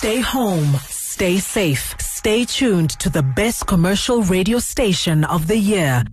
Stay home, stay safe, stay tuned to the best commercial radio station of the year.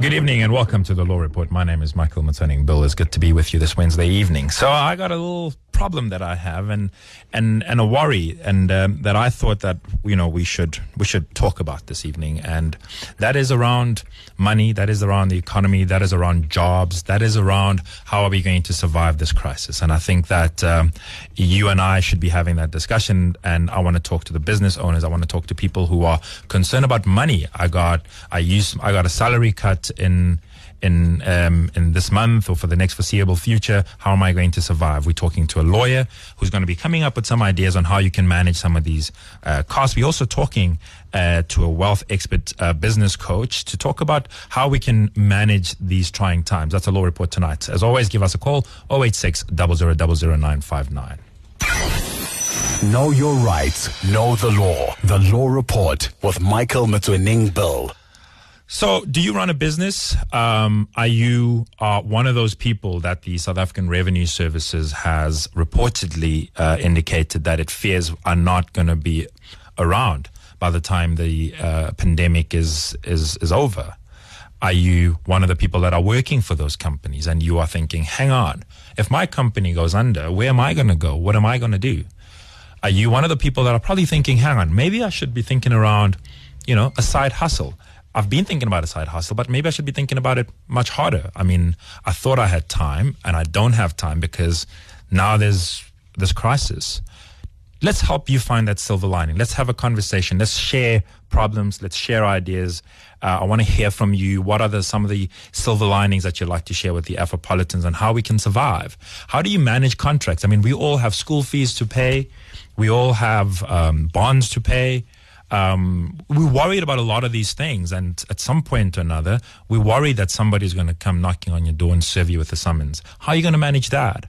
Good evening and welcome to the Law Report. My name is Michael Motsoeneng. Bill, it's good to be with you this Wednesday evening. So I got a little problem that I have and and and a worry and um, that I thought that you know we should we should talk about this evening. And that is around money that is around the economy that is around jobs that is around how are we going to survive this crisis. And I think that um, you and I should be having that discussion. And I want to talk to the business owners. I want to talk to people who are concerned about money. I got I use I got a salary cut in in um, in this month or for the next foreseeable future? How am I going to survive? We're talking to a lawyer who's going to be coming up with some ideas on how you can manage some of these uh, costs. We're also talking uh, to a wealth expert uh, business coach to talk about how we can manage these trying times. That's a law report tonight. As always, give us a call 086 959 Know your rights, know the law. The Law Report with Michael Motsoeneng Bill. So, do you run a business? Um, are you uh, one of those people that the South African Revenue Services has reportedly uh, indicated that it fears are not going to be around by the time the uh, pandemic is is is over? Are you one of the people that are working for those companies and you are thinking, hang on, if my company goes under, where am I going to go? What am I going to do? Are you one of the people that are probably thinking, hang on, maybe I should be thinking around, you know, a side hustle? I've been thinking about a side hustle, but maybe I should be thinking about it much harder. I mean, I thought I had time and I don't have time because now there's this crisis. Let's help you find that silver lining. Let's have a conversation. Let's share problems. Let's share ideas. Uh, I want to hear from you. What are the, some of the silver linings that you'd like to share with the Afropolitans and how we can survive? How do you manage contracts? I mean, we all have school fees to pay. We all have um, bonds to pay um, we're worried about a lot of these things. And at some point or another, we're worried that somebody's going to come knocking on your door and serve you with a summons. How are you going to manage that?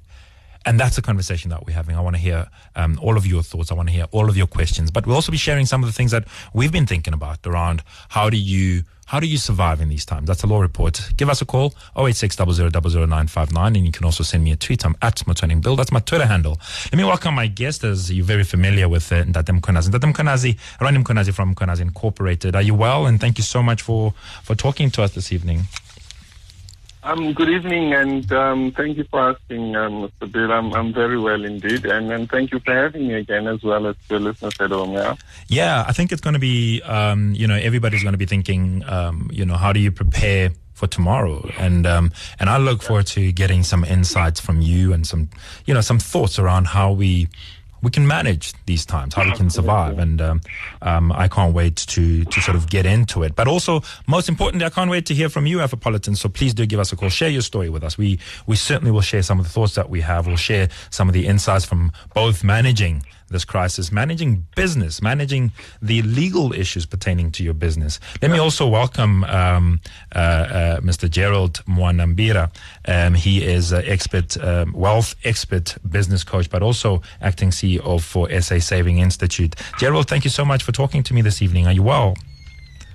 And that's a conversation that we're having. I want to hear um, all of your thoughts. I want to hear all of your questions. But we'll also be sharing some of the things that we've been thinking about around how do you how do you survive in these times? That's a law report. Give us a call, 086 00959, and you can also send me a tweet. I'm at Motsoeneng Bill. That's my Twitter handle. Let me welcome my guest, as you're very familiar with uh, Ndatem Mkhwanazi. Ndatem Mkhwanazi, Ronny Mkhwanazi from Mkhwanazi Incorporated. Are you well? And thank you so much for, for talking to us this evening. Um, good evening, and um, thank you for asking, um, Mr. Bill. I'm, I'm very well indeed, and, and thank you for having me again, as well as the listeners at home. Yeah, yeah. I think it's going to be, um, you know, everybody's going to be thinking, um, you know, how do you prepare for tomorrow? And um, and I look forward to getting some insights from you and some, you know, some thoughts around how we we can manage these times, how we can survive. And um, um, I can't wait to to sort of get into it. But also, most importantly, I can't wait to hear from you, Afropolitans. So please do give us a call. Share your story with us. We we certainly will share some of the thoughts that we have. We'll share some of the insights from both managing this crisis, managing business, managing the legal issues pertaining to your business. Let me also welcome um, uh, uh, Mr. Gerald Mwandiambira. Um, he is an expert, um, wealth expert, business coach, but also acting CEO for SA Saving Institute. Gerald, thank you so much for talking to me this evening. Are you well?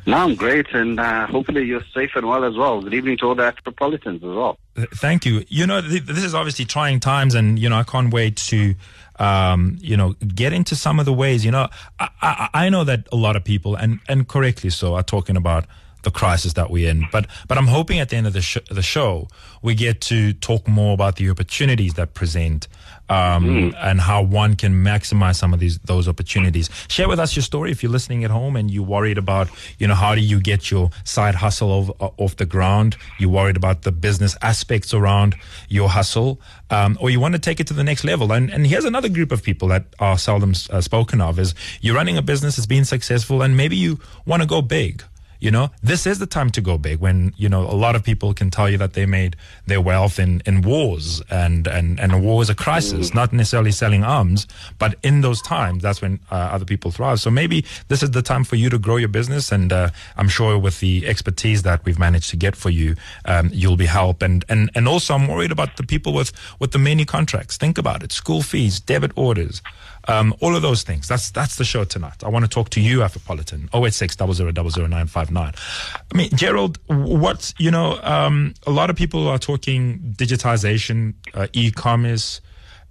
No, I'm great, and uh, hopefully you're safe and well as well. Good evening to all the Afropolitans as well. Thank you. You know, th- this is obviously trying times, and you know, I can't wait to um, you know, get into some of the ways. You know, I, I, I know that a lot of people, and and correctly so, are talking about the crisis that we're in. But but I'm hoping at the end of the, sh- the show we get to talk more about the opportunities that present um, mm. and how one can maximize some of these those opportunities. Share with us your story if you're listening at home and you're worried about you know how do you get your side hustle off, uh, off the ground. You're worried about the business aspects around your hustle, um, or you want to take it to the next level. And and here's another group of people that are seldom uh, spoken of: is you're running a business that's been successful, and maybe you want to go big. You know, this is the time to go big when, you know, a lot of people can tell you that they made their wealth in, in wars and, and, and a war is a crisis, mm. not necessarily selling arms, but in those times, that's when uh, other people thrive. So maybe this is the time for you to grow your business. And, uh, I'm sure with the expertise that we've managed to get for you, um, you'll be helped. And, and, and also I'm worried about the people with, with the many contracts. Think about it. School fees, debit orders, um, all of those things. That's that's the show tonight. I want to talk to you, Afropolitan. 086 959 I mean, Gerald, what, you know, um, a lot of people are talking digitization, uh, e commerce,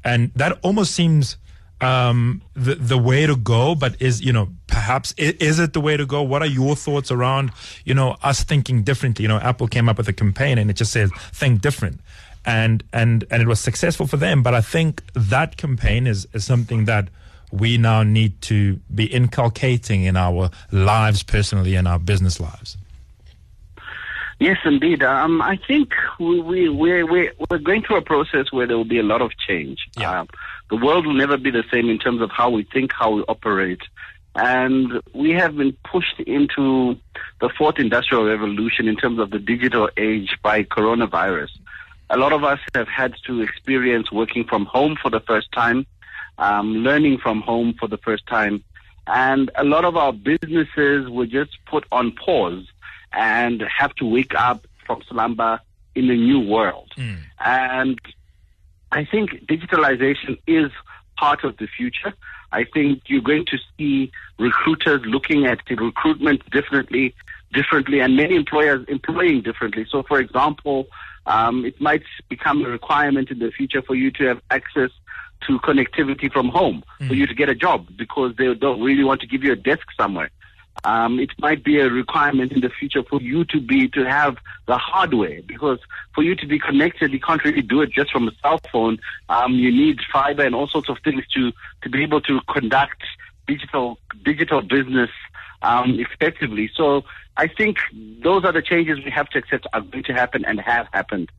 and that almost seems um, the the way to go, but is you know perhaps is it the way to go? What are your thoughts around you know us thinking differently? You know, Apple came up with a campaign and it just says think different, and and and it was successful for them. But I think that campaign is is something that we now need to be inculcating in our lives personally and our business lives. Yes, indeed. Um, I think we, we, we're, we're, we're going through a process where there will be a lot of change. Yeah. Um, the world will never be the same in terms of how we think, how we operate. And we have been pushed into the fourth industrial revolution in terms of the digital age by coronavirus. A lot of us have had to experience working from home for the first time, um, learning from home for the first time. And a lot of our businesses were just put on pause and have to wake up from slumber in a new world. And I think digitalization is part of the future. I think you're going to see recruiters looking at the recruitment differently, differently, and many employers employing differently. So, for example, um, it might become a requirement in the future for you to have access to connectivity from home for you to get a job because they don't really want to give you a desk somewhere. Um, it might be a requirement in the future for you to be to have the hardware because for you to be connected, you can't really do it just from a cell phone. Um, you need fiber and all sorts of things to to be able to conduct digital digital business um, effectively. So I think those are the changes we have to accept are going to happen and have happened.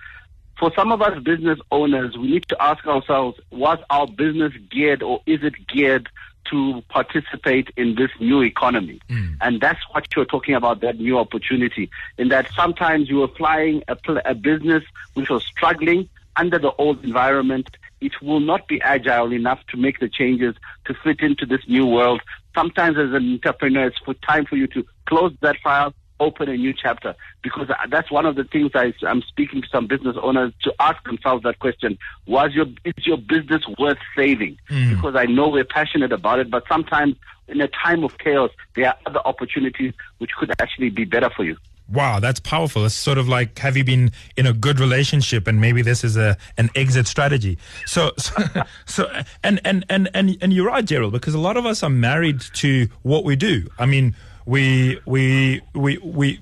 For some of us business owners, we need to ask ourselves, was our business geared or is it geared to participate in this new economy? And that's what you're talking about, that new opportunity. In that sometimes you were flying a, a business which was struggling under the old environment. It will not be agile enough to make the changes to fit into this new world. Sometimes as an entrepreneur, it's for time for you to close that file, open a new chapter because that's one of the things I, I'm speaking to some business owners to ask themselves that question: Was your is your business worth saving? Hmm. Because I know we're passionate about it, but sometimes in a time of chaos, there are other opportunities which could actually be better for you. Wow, that's powerful. It's sort of like have you been in a good relationship and maybe this is a an exit strategy. So so, so and, and and and and you're right, Gerald, because a lot of us are married to what we do. I mean, we we we we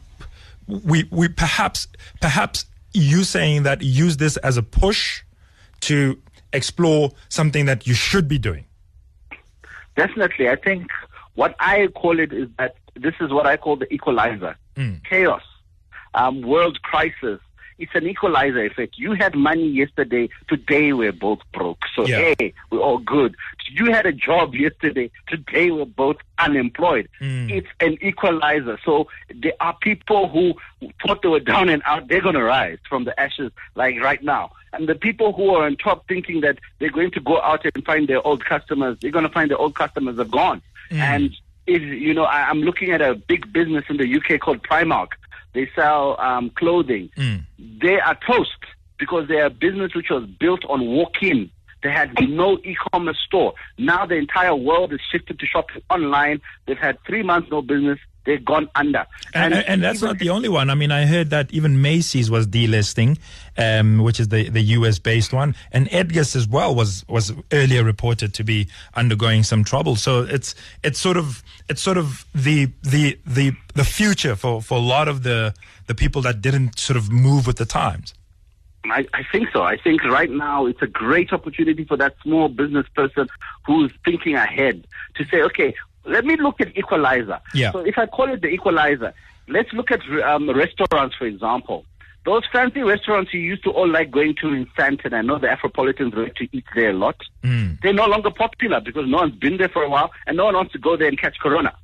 we we perhaps perhaps you saying that use this as a push to explore something that you should be doing. Definitely. I think what I call it is that this is what I call the equalizer. Mm. Chaos, um, world crisis. It's an equalizer effect. You had money yesterday. Today we're both broke. So Yeah. hey, we're all good. You had a job yesterday. Today we're both unemployed. Mm. It's an equalizer. So there are people who thought they were down and out. They're going to rise from the ashes like right now. And the people who are on top thinking that they're going to go out and find their old customers, they're going to find their old customers are gone. Mm. And is you know I, I'm looking at a big business in the UK called Primark. They sell um, clothing. They are toast because they're a business which was built on walk-in. They had no e-commerce store. Now the entire world is shifted to shopping online. They've had three months no business. They've gone under. And, and, and that's not the only one. I mean, I heard that even Macy's was delisting, um, which is the, the US based one. And Edgar's as well was, was earlier reported to be undergoing some trouble. So it's, it's sort of, it's sort of the, the, the, the future for, for a lot of the, the people that didn't sort of move with the times. I, I think so. I think right now it's a great opportunity for that small business person who's thinking ahead to say, okay, let me look at equalizer. Yeah. So if I call it the equalizer, let's look at um, restaurants, for example. Those fancy restaurants you used to all like going to in Sandton, I know the Afropolitans like to eat there a lot. They're no longer popular because no one's been there for a while and no one wants to go there and catch corona.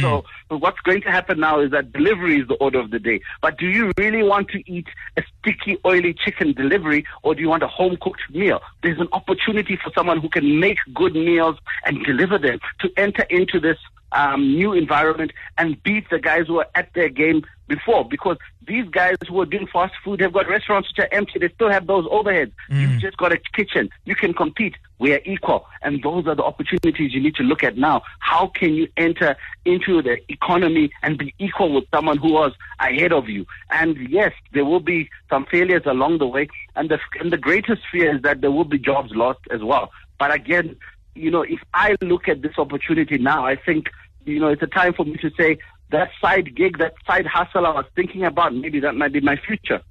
So, so what's going to happen now is that delivery is the order of the day. But do you really want to eat a sticky, oily chicken delivery or do you want a home cooked meal? There's an opportunity for someone who can make good meals and deliver them to enter into this um, new environment and beat the guys who are at their game before because these guys who are doing fast food have got restaurants which are empty. They still have those overheads. You've just got a kitchen. You can compete. We are equal. And those are the opportunities you need to look at now. How can you enter into the economy and be equal with someone who was ahead of you? And yes, there will be some failures along the way. And the, and the greatest fear is that there will be jobs lost as well. But again, you know, if I look at this opportunity now, I think, you know, it's a time for me to say that side gig, that side hustle I was thinking about, maybe that might be my future.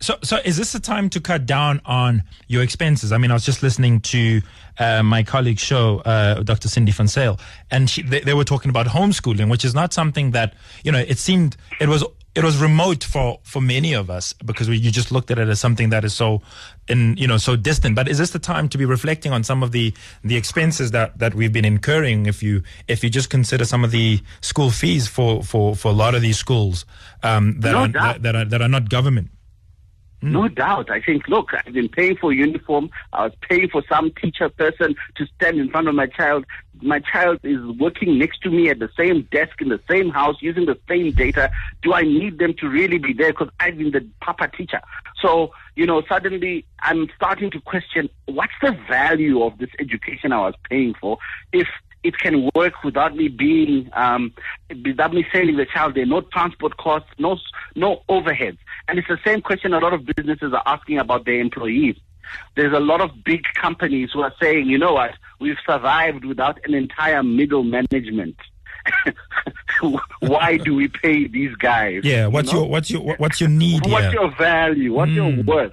So, so is this the time to cut down on your expenses? I mean, I was just listening to uh, my colleague's show, uh, Dr. Sindi Zyl, and she, they, they, were talking about homeschooling, which is not something that you know. It seemed it was it was remote for for many of us because we, you just looked at it as something that is so in you know so distant. But is this the time to be reflecting on some of the the expenses that that we've been incurring? If you if you just consider some of the school fees for for for a lot of these schools um, that, no are, that, that are that are not government. Mm. No doubt. I think, look, I've been paying for uniform. I was paying for some teacher person to stand in front of my child. My child is working next to me at the same desk in the same house using the same data. Do I need them to really be there? Because I've been the papa teacher. So, you know, suddenly I'm starting to question what's the value of this education I was paying for if it can work without me being, um, without me sending the child there. No transport costs, no, no overheads. And it's the same question a lot of businesses are asking about their employees. There's a lot of big companies who are saying, you know what, we've survived without an entire middle management. Why do we pay these guys? Yeah, what's you know? your what's your what's your need? What's your value? What's mm. your worth?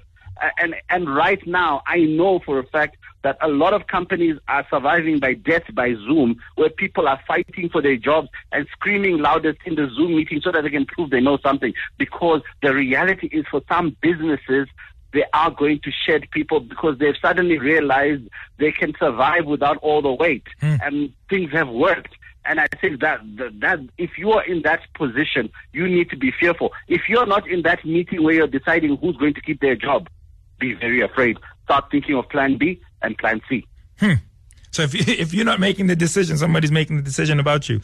And and right now, I know for a fact that a lot of companies are surviving by death by Zoom, where people are fighting for their jobs and screaming loudest in the Zoom meeting so that they can prove they know something. Because the reality is for some businesses, they are going to shed people because they've suddenly realized they can survive without all the weight mm. and things have worked. And I think that, that, that if you are in that position, you need to be fearful. If you're not in that meeting where you're deciding who's going to keep their job, be very afraid. Start thinking of plan B and plan C. Hmm. So if, you, if you're not making the decision, somebody's making the decision about you.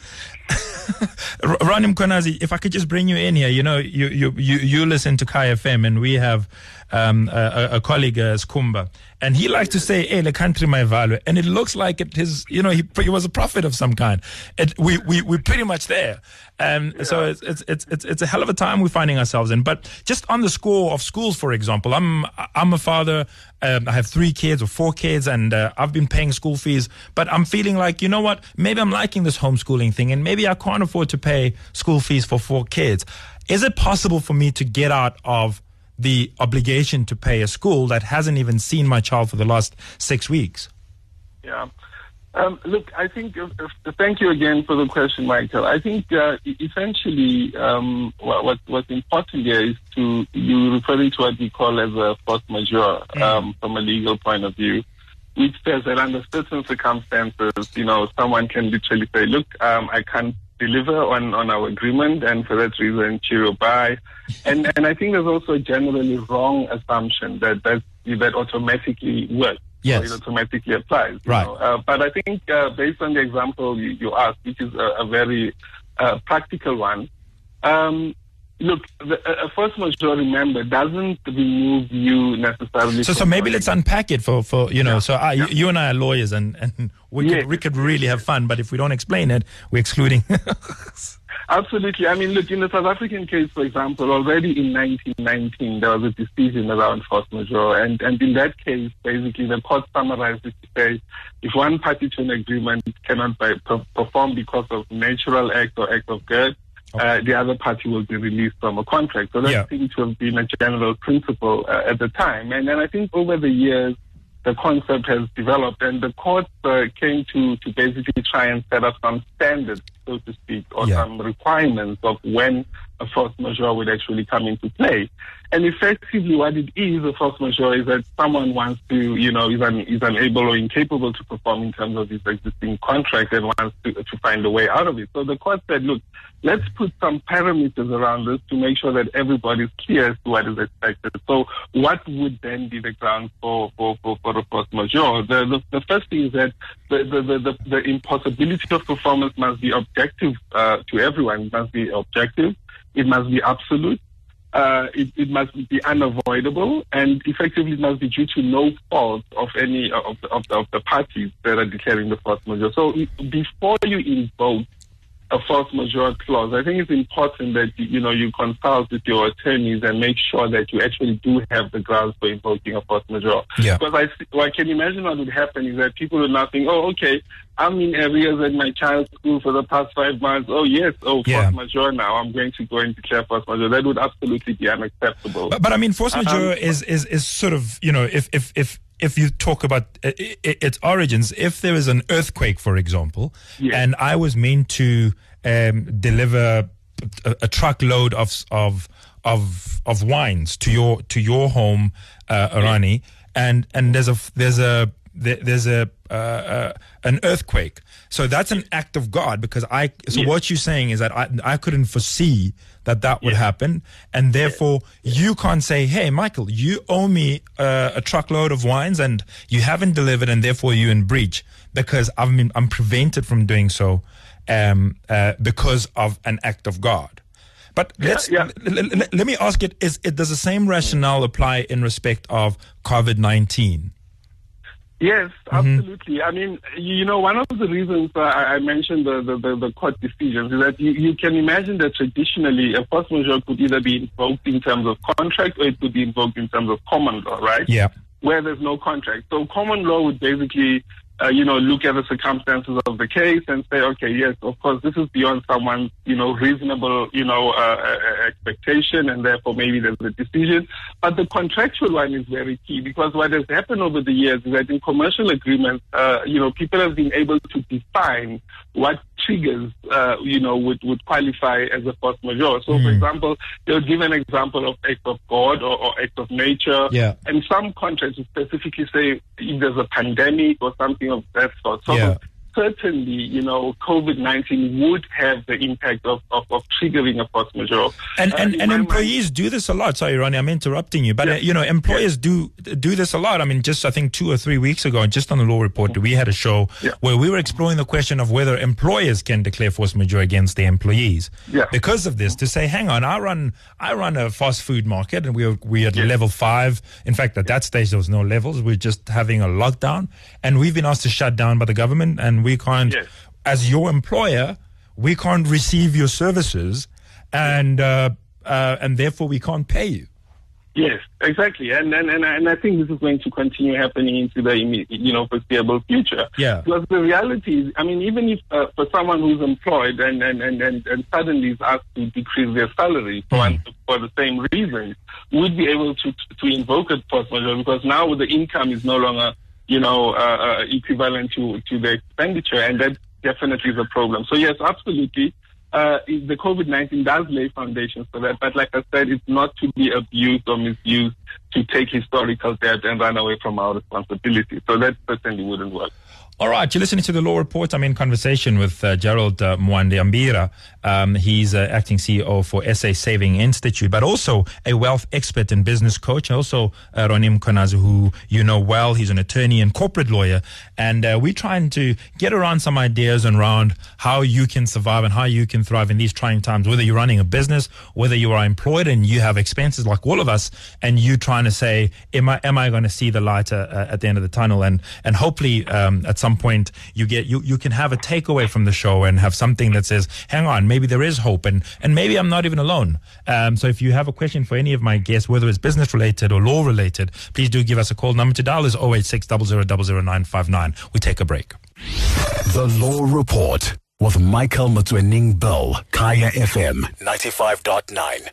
Ronnie Mkhwanazi, if I could just bring you in here, you know, you, you, you, you listen to Kaya FM and we have um, a, a, colleague, uh, Skumba, and he likes to say, "Hey, the country my value," and it looks like it is, you know, he, he was a prophet of some kind. It, we, we, we're pretty much there. Um, yeah. So it's, it's, it's, it's, it's a hell of a time we're finding ourselves in. But just on the score of schools, for example, I'm, I'm a father. Um, I have three kids or four kids, and uh, I've been paying school fees. But I'm feeling like, you know what? Maybe I'm liking this homeschooling thing, and maybe I can't afford to pay school fees for four kids. Is it possible for me to get out of the obligation to pay a school that hasn't even seen my child for the last six weeks? Yeah. Um, look, I think, uh, uh, thank you again for the question, Michael. I think uh, essentially um, what, what's important here is to, you referring to what we call as a force majeure mm. um, from a legal point of view, which says that under certain circumstances, you know, someone can literally say, look, um, I can't deliver on, on our agreement, and for that reason, cheerio, bye. And and I think there's also a generally wrong assumption that that that automatically works. Yes. it automatically applies. Right. Uh, but I think uh, based on the example you, you asked, which is a, a very uh, practical one, um, Look, the, a force majeure, remember, doesn't remove you necessarily. So, so maybe let's unpack it for, for you know. Yeah. So uh, yeah. you, you, and I are lawyers, and, and we could we could really have fun. But if we don't explain it, we're excluding. Absolutely. I mean, look, in the South African case, for example, already in 1919 there was a decision around force majeure, and and in that case, basically the court summarized it to say if one party to an agreement cannot by, perform because of natural act or act of God uh, the other party will be released from a contract. So that yeah. seems to have been a general principle uh, at the time. And then I think over the years, the concept has developed and the court uh, came to, to basically try and set up some standards, so to speak, or yeah. some requirements of when a force majeure would actually come into play. And effectively what it is, a force majeure, is that someone wants to, you know, is, un, is unable or incapable to perform in terms of his existing contract and wants to, to find a way out of it. So the court said, look, let's put some parameters around this to make sure that everybody's clear as to what is expected. So what would then be the grounds for, for, for, for a force majeure? The, the, the, first thing is that the, the, the, the, impossibility of performance must be objective uh, to everyone. Must be objective. It must be absolute. Uh, it, it, must be unavoidable and effectively it must be due to no fault of any of the, of the, of the parties that are declaring the force majeure. So before you invoke a force majeure clause, I think it's important that you know you consult with your attorneys and make sure that you actually do have the grounds for invoking a force majeure. Yeah. Because I, well, I can imagine what would happen is that people would not think, oh, okay, I'm in areas at my child's school for the past five months. Oh, yes, oh, force Yeah. majeure now. I'm going to go and declare force majeure. That would absolutely be unacceptable. But, but I mean, force Um, majeure is, is, is sort of, you know, if, if, if, if you talk about uh, its origins, if there is an earthquake, for example, Yes. and I was meant to um, deliver a, a truckload of, of, of, of wines to your, to your home, uh, Arani, and, and there's a, there's a, there's a, uh, uh, an earthquake. So that's an act of God because I, so what you're saying is that I, I couldn't foresee that that would happen. And therefore you can't say, Hey, Michael, you owe me uh, a truckload of wines and you haven't delivered and therefore you're in breach because I've been, I'm prevented from doing so, um, uh, because of an act of God. But let's, yeah. l- l- l- let me ask it, is it, does the same rationale apply in respect of COVID-19? Yes, Mm-hmm. absolutely. I mean, you know, one of the reasons I I mentioned the, the, the, the court decisions is that you, you can imagine that traditionally a force majeure could either be invoked in terms of contract or it could be invoked in terms of common law, right? Yeah. Where there's no contract. So common law would basically, uh, you know, look at the circumstances of the case and say, okay, yes, of course, this is beyond someone's, you know, reasonable, you know, uh, uh, expectation, and therefore maybe there's a decision. But the contractual one is very key because what has happened over the years is that in commercial agreements, uh, you know, people have been able to define what triggers, uh, you know, would, would qualify as a force majeure. So, for example, they'll give an example of act of God or, or act of nature. Yeah. And some contracts specifically say if there's a pandemic or something of that sort. So Yeah. Certainly, you know, COVID-19 would have the impact of, of, of triggering a force majeure. And Uh, and, in and my mind- employees do this a lot. Sorry, Ronnie, I'm interrupting you, but uh, you know, employers do do this a lot. I mean, just I think two or three weeks ago, just on the law report, we had a show Yeah. where we were exploring the question of whether employers can declare force majeure against their employees. Yeah. Because of this, to say, hang on, I run I run a fast food market, and we're we at Yes. level five. In fact, at that stage, there was no levels. We're just having a lockdown, and we've been asked to shut down by the government, and we can't. Yes. As your employer, we can't receive your services, and uh, uh, and therefore we can't pay you. Yes, exactly, and and and, and I think this is going to continue happening into the you know foreseeable future. Yeah. Because the reality is, I mean, even if uh, for someone who's employed and and, and, and and suddenly is asked to decrease their salary for one, for the same reasons, would be able to to invoke a force majeure because now the income is no longer you know uh, uh, equivalent to to the expenditure, and that definitely is a problem. So yes, absolutely uh, the COVID-19 does lay foundations for that. But like I said, it's not to be abused or misused to take historical debt and run away from our responsibility. So that certainly wouldn't work. All right, you're listening to the Law Report. I'm in conversation with uh, Gerald uh, Mwandiambira. Um, he's uh, acting CEO for SA Saving Institute, but also a wealth expert and business coach. Also, uh, Ronny Mkhwanazi, who you know well. He's an attorney and corporate lawyer. And uh, we're trying to get around some ideas around how you can survive and how you can thrive in these trying times, whether you're running a business, whether you are employed and you have expenses like all of us, and you trying to say, am I, am I going to see the light uh, uh, at the end of the tunnel? And, and hopefully, um, at some point you get, you, you can have a takeaway from the show and have something that says, hang on, maybe there is hope and, and maybe I'm not even alone. Um, so if you have a question for any of my guests, whether it's business related or law related, please do give us a call. Number to dial is 086 00959. We take a break. The Law Report with Michael Motsoeneng Bill, Kaya FM 95.9.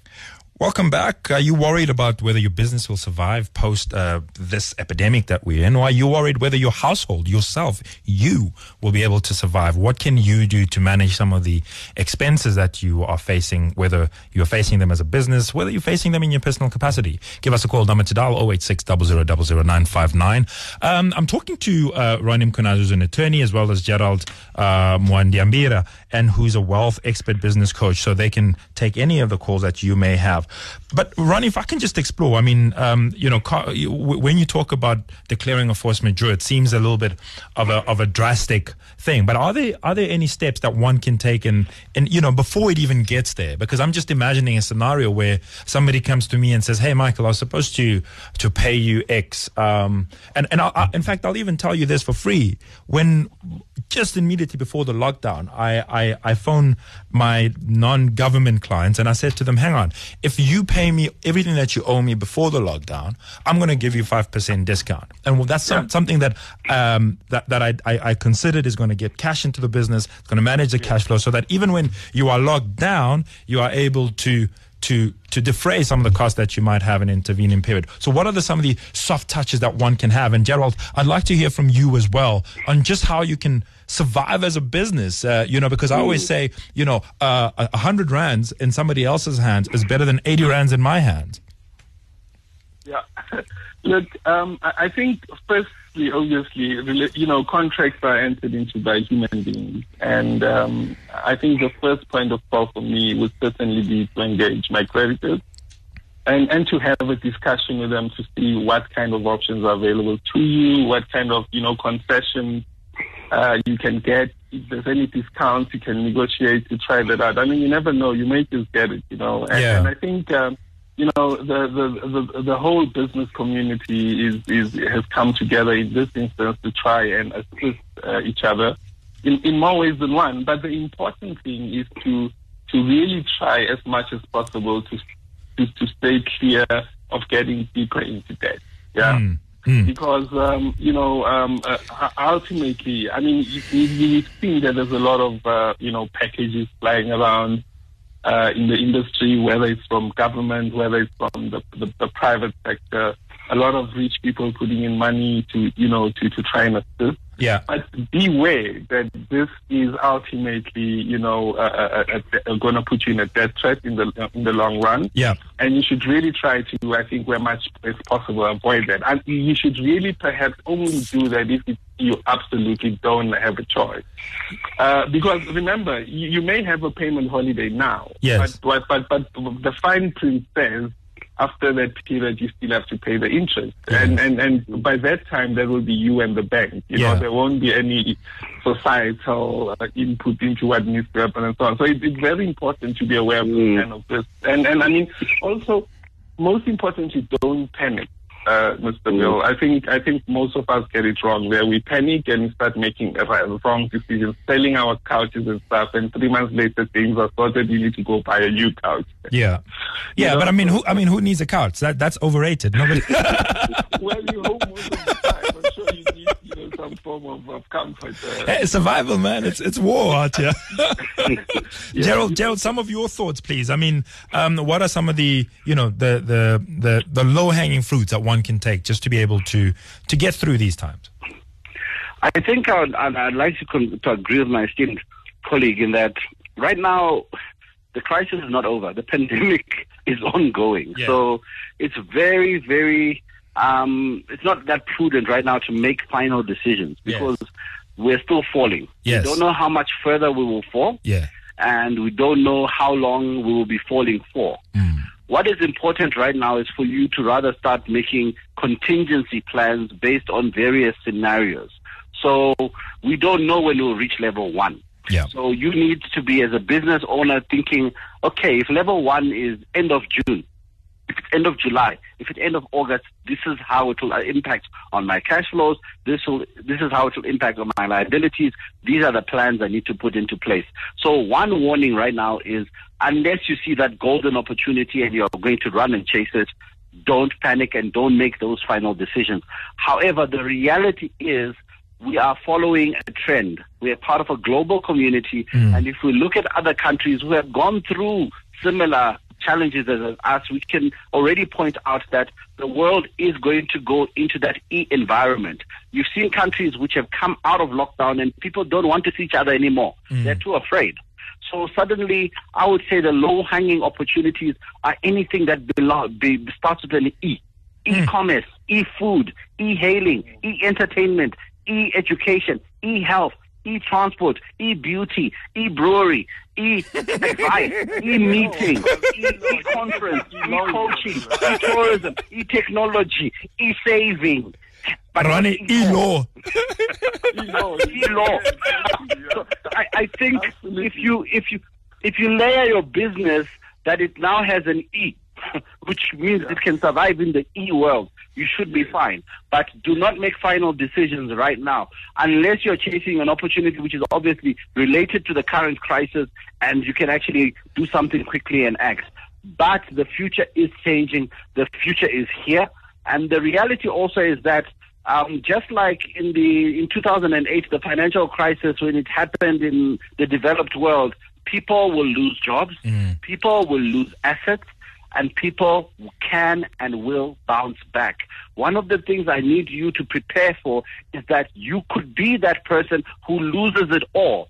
Welcome back. Are you worried about whether your business will survive post uh, this epidemic that we're in? Or are you worried whether your household, yourself, you will be able to survive? What can you do to manage some of the expenses that you are facing, whether you're facing them as a business, whether you're facing them in your personal capacity? Give us a call, number to dial 086 959 um, I'm talking to uh, Ronny Mkhwanazi, who's an attorney, as well as Gerald uh, Mwandiambira, and who's a wealth expert business coach, so they can take any of the calls that you may have. But Ronnie, if I can just explore, I mean, um, you know, when you talk about declaring a force majeure, it seems a little bit of a of a drastic thing. But are there are there any steps that one can take and and you know before it even gets there? Because I'm just imagining a scenario where somebody comes to me and says, "Hey, Michael, I was supposed to to pay you X," um, and and I, I, in fact, I'll even tell you this for free when just immediately before the lockdown, I, I, I phoned my non-government clients and I said to them, hang on, if you pay me everything that you owe me before the lockdown, I'm going to give you 5% discount. And well, that's some, something that, um, that, that I, I, I considered is going to get cash into the business. It's going to manage the cash flow so that even when you are locked down, you are able to to to defray some of the costs that you might have in an intervening period. So, what are the, some of the soft touches that one can have? And Gerald, I'd like to hear from you as well on just how you can survive as a business. Uh, you know, because I always say, you know, uh, a hundred rands in somebody else's hands is better than eighty rands in my hands. Yeah, look, um, I think firstly, obviously, rela- you know, contracts are entered into by human beings, and um, I think the first point of call for me would certainly be to engage my creditors. And, and to have a discussion with them to see what kind of options are available to you, what kind of you know concessions uh, you can get. If there's any discounts, you can negotiate to try that out. I mean, you never know. You may just get it, you know. And, Yeah. and I think, um, you know, the, the the the whole business community is is has come together in this instance to try and assist uh, each other in in more ways than one. But the important thing is to to really try as much as possible to to, to stay clear of getting deeper into debt. Yeah Mm, mm. because um, you know um, uh, ultimately, I mean, you, you, seen that there's a lot of uh, you know packages flying around uh, in the industry, whether it's from government, whether it's from the, the, the private sector. A lot of rich people putting in money to you know to, to try and assist. Yeah. But beware that this is ultimately, you know, uh, uh, uh, going to put you in a death threat in the in the long run Yeah. and you should really try to, I think, where much as possible, avoid that. And you should really perhaps only do that if you absolutely don't have a choice. Uh, because remember, you, you may have a payment holiday now, Yes. but, but, but, but the fine print says after that period, you still have to pay the interest. And, and, and by that time, there will be you and the bank. You Yeah. know, there won't be any societal uh, input into what needs to happen and so on. So it, it's very important to be aware of kind of this. And, and I mean, also, most importantly, don't panic. Uh, Mr. Bill, I think I think most of us get it wrong. Where we panic and start making wrong decisions, selling our couches and stuff, and three months later things are sorted. You need to go buy a new couch. Yeah. Yeah, know, but I mean, who I mean, who needs a couch? That that's overrated. Nobody. well, you home most of some form of, of comfort. Uh, Hey, survival, man. It's it's war out here. Gerald, Gerald, some of your thoughts, please. I mean, um, what are some of the you know the the the, the low hanging fruits that one can take just to be able to to get through these times? I think I would, I'd, I'd like to, con- to agree with my esteemed colleague in that right now the crisis is not over. The pandemic is ongoing. Yeah. So it's very, very, um, it's not that prudent right now to make final decisions Yes. because we're still falling. Yes. We don't know how much further we will fall Yeah. and we don't know how long we will be falling for. What is important right now is for you to rather start making contingency plans based on various scenarios. So we don't know when we'll reach level one. Yeah. So you need to be as a business owner thinking, okay, if level one is end of June, if it's end of July, if it's end of August, this is how it will uh, impact on my cash flows. This will, this is how it will impact on my liabilities. These are the plans I need to put into place. So one warning right now is unless you see that golden opportunity and you're going to run and chase it, don't panic and don't make those final decisions. However, the reality is we are following a trend. We are part of a global community. And if we look at other countries who have gone through similar challenges as us, we can already point out that the world is going to go into that e environment. You've seen countries which have come out of lockdown and people don't want to see each other anymore. Mm. They're too afraid. So suddenly, I would say the low-hanging opportunities are anything that belong, be, starts with an E. Mm. E-commerce, e-food, e-hailing, e-entertainment, e-education, e-health, e-transport, e-beauty, e-brewery, e-advice, e-meeting, e-conference, e-coaching, e-tourism, e-technology, e-saving. But Ronnie, e-law. e-law. So I, I think if you if you if you layer your business that it now has an E, which means it can survive in the E world, you should be fine. But do not make final decisions right now unless you're chasing an opportunity which is obviously related to the current crisis and you can actually do something quickly and act. But the future is changing. The future is here. And the reality also is that um, just like in the in 2008, the financial crisis when it happened in the developed world, people will lose jobs, people will lose assets, and people can and will bounce back. One of the things I need you to prepare for is that you could be that person who loses it all.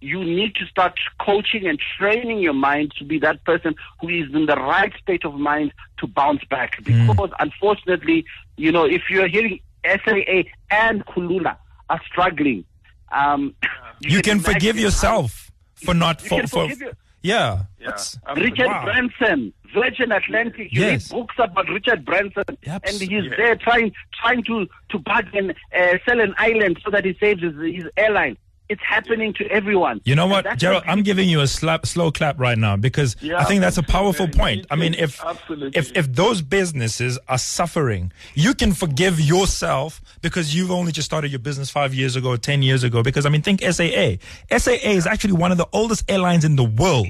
You need to start coaching and training your mind to be that person who is in the right state of mind to bounce back. Because unfortunately, you know, if you're hearing SAA and Kulula are struggling, um, You can imagine forgive yourself for not You for, can for your- yeah. Yeah. That's- Richard Wow. Branson, Virgin Atlantic. You Yes. read books about Richard Branson, and he's Yeah. there trying trying to to bargain, uh, sell an island so that he saves his, his airline. It's happening to everyone. You know what, Gerald? I'm giving you a slap, slow clap right now because Yeah, I think that's a powerful yeah, point. I mean, if Absolutely. if if those businesses are suffering, you can forgive yourself because you've only just started your business five years ago, ten years ago. Because I mean, think SAA. SAA is actually one of the oldest airlines in the world,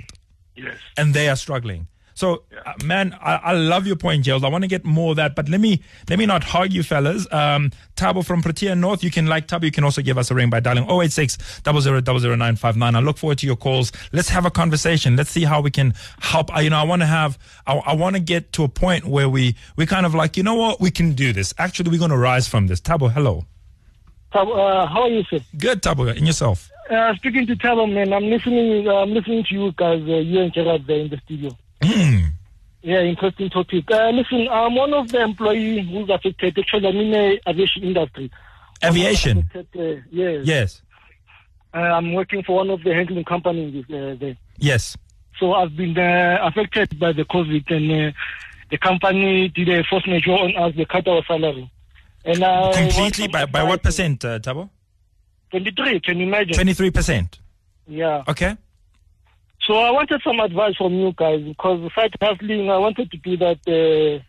Yes. and they are struggling. So, uh, man, I, I love your point, Gerald. I want to get more of that, but let me let me not hog you, fellas. Um, Tabo from Protea North, you can like Tabo. You can also give us a ring by dialing 086 00959. I look forward to your calls. Let's have a conversation. Let's see how we can help. I, you know, I want to have, I, I want to get to a point where we we kind of like, you know what, we can do this. Actually, we're going to rise from this. Tabo, hello. Tab- uh, how are you, sir? Good, Tabo, and yourself. Uh, speaking to Tabo, man, I'm listening. Uh, I'm listening to you guys, uh, you and Gerard there in the studio. Yeah, interesting topic. Uh, listen, I'm one of the employees who's affected. Actually, I'm in the aviation industry. Aviation. Affected, uh, yes. Yes. Uh, I'm working for one of the handling companies uh, there. Yes. So I've been uh, affected by the COVID, and uh, the company did a force majeure on us. They cut our salary. And I Completely by, by what percent, uh, Tabo? 23, can you imagine? 23%. Yeah. Okay. So I wanted some advice from you guys because side hustling, I wanted to do that uh,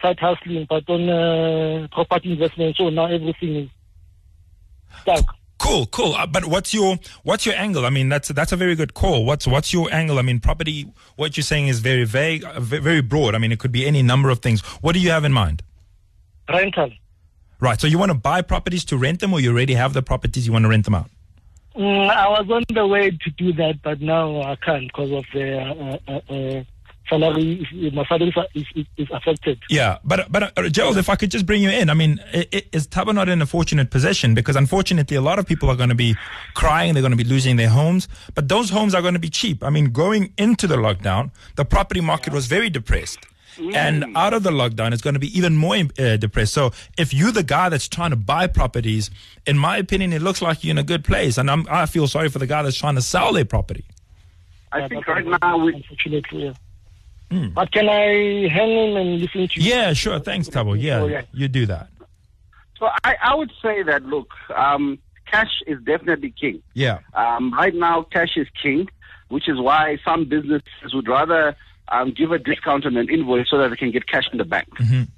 side hustling, but on uh, property investment. So now everything is stuck. Cool, cool. Uh, but what's your what's your angle? I mean, that's that's a very good call. What's what's your angle? I mean, property. What you're saying is very vague, uh, very broad. I mean, it could be any number of things. What do you have in mind? Rental. Right. So you want to buy properties to rent them, or you already have the properties you want to rent them out? Mm, I was on the way to do that, but now I can't because of the uh, uh, uh, salary. My salary is, is, is affected. Yeah, but but uh, Gerald, if I could just bring you in, I mean, is Taba not in a fortunate position? Because unfortunately, a lot of people are going to be crying, they're going to be losing their homes, but those homes are going to be cheap. I mean, going into the lockdown, the property market was very depressed. And out of the lockdown, it's going to be even more uh, depressed. So, if you're the guy that's trying to buy properties, in my opinion, it looks like you're in a good place. And I'm, I feel sorry for the guy that's trying to sell their property. I Yeah, think right now we unfortunately, yeah. But can I hang in and listen to you? Yeah, sure. Thanks, Tabo. Oh, Yeah, yeah. you do that. So I, I would say that look, um, cash is definitely king. Yeah. Um, right now, cash is king, which is why some businesses would rather um, give a discount on an invoice so that they can get cash in the bank.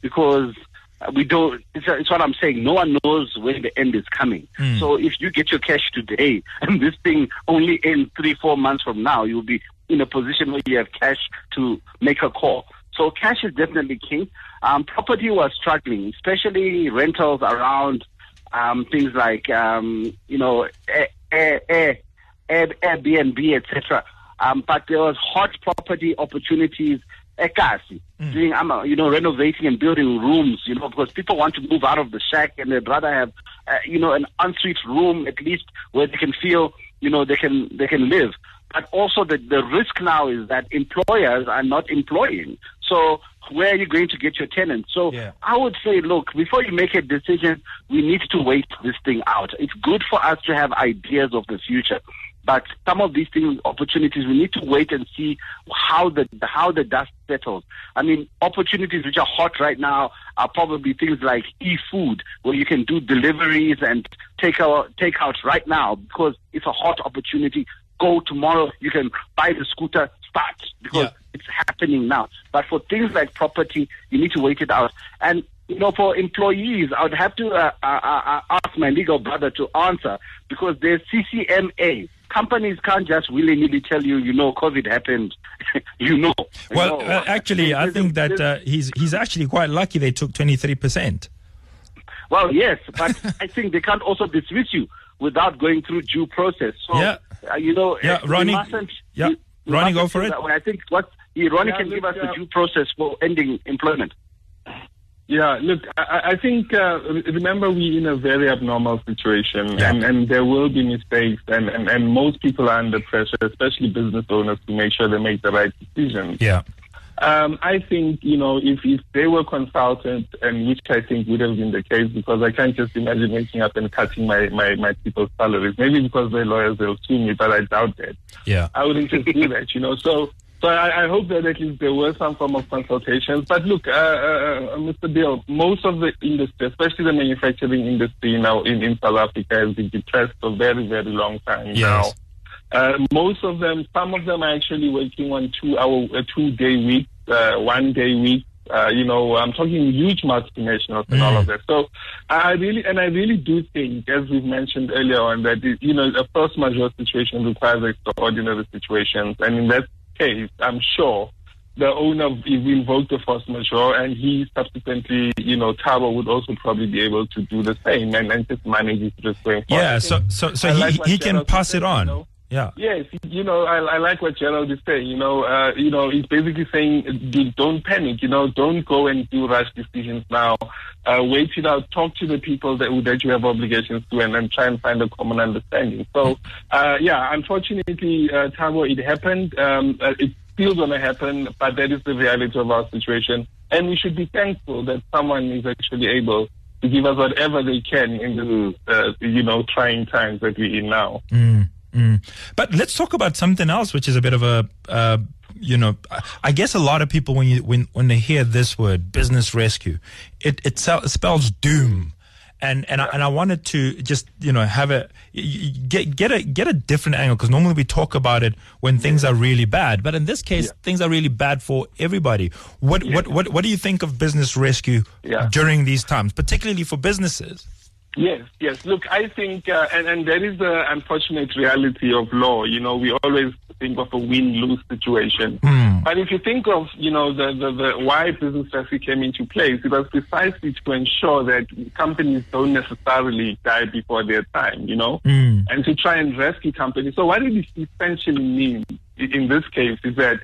Because uh, we don't, it's, it's what I'm saying, no one knows when the end is coming. So if you get your cash today and this thing only ends three, four months from now, you'll be in a position where you have cash to make a call. So cash is definitely king. Um, property was struggling, especially rentals around um, things like, um, you know, air, air, Air, Airbnb, etc. Um, but there was hot property opportunities, ekasi, doing, um, you know, renovating and building rooms, you know, because people want to move out of the shack and they'd rather have, uh, you know, an ensuite room at least where they can feel, you know, they can they can live. but also the, the risk now is that employers are not employing. So where are you going to get your tenants? So Yeah. I would say, look, before you make a decision, we need to wait this thing out. It's good for us to have ideas of the future. But some of these things, opportunities, we need to wait and see how the how the dust settles. I mean, opportunities which are hot right now are probably things like e-food, where you can do deliveries and take out take out right now because it's a hot opportunity. Go tomorrow, you can buy the scooter, start because Yeah. it's happening now. But for things like property, you need to wait it out. And you know, for employees, I would have to uh, uh, uh, ask my legal brother to answer because there's CCMA. Companies can't just willy nilly tell you, you know, COVID happened. you know. You Well, know. uh, actually, I think that uh, he's he's actually quite lucky they took 23%. Well, yes, but I think they can't also dismiss you without going through due process. So, Yeah. uh, you know, Yeah, uh, we Ronnie- mustn't- yeah, we- we Ronnie, go mustn't for do it. that way. I think what he, Ronnie Yeah, can give us the uh, due process for ending employment. Yeah, look, I, I think uh, remember we're in a very abnormal situation, Yeah. and, and there will be mistakes, and, and, and most people are under pressure, especially business owners, to make sure they make the right decisions. Yeah. Um, I think you know if, if they were consulted, and which I think would have been the case, because I can't just imagine waking up and cutting my, my, my people's salaries. Maybe because they're lawyers, they'll sue me, but I doubt that. Yeah. I wouldn't just do that, you know. So, so I, I hope that at least there were some form of consultations. But look, uh, uh, uh, Mr. Bill, most of the industry, especially the manufacturing industry now in, in South Africa, has been depressed for a very, very long time Yes. now. Uh, most of them, some of them are actually working on two hour, uh, two day weeks, uh, one day week. Uh, you know, I'm talking huge multinationals and all of that. So I really, and I really do think, as we've mentioned earlier on, that, it- you know, a force majeure situation requires extraordinary situations. And in that case, I'm sure the owner will invoke the force majeure and he subsequently, you know, Tabo would also probably be able to do the same and, and just manage risk going. Yeah. So so so he he can pass it on. you know. Yeah. Yes, you know, I, I like what Gerald is saying. You know, uh, you know, he's basically saying, do- don't panic. You know, don't go and do rash decisions now. Uh, wait it out. Talk to the people that that you have obligations to, and then try and find a common understanding. So, uh, yeah, unfortunately, uh, Tabo, it happened. Um, uh, it's still going to happen, but that is the reality of our situation, and we should be thankful that someone is actually able to give us whatever they can in the, uh, you know, trying times that we're in now. Mm, mm. But let's talk about something else, which is a bit of a, uh, you know, I- guess a lot of people when you when when they hear this word, business rescue, it it spells doom. And and I, and I wanted to just you know have a get get a get a different angle because normally we talk about it when things are really bad, but in this case things are really bad for everybody. What what what what do you think of business rescue Yeah. during these times, particularly for businesses? Yes, yes. Look, I think, uh, and, and there is the unfortunate reality of law. You know, we always think of a win-lose situation. But if you think of, you know, the, the, the why business rescue came into place, it was precisely to ensure that companies don't necessarily die before their time, you know, and to try and rescue companies. So what it essentially means in this case is that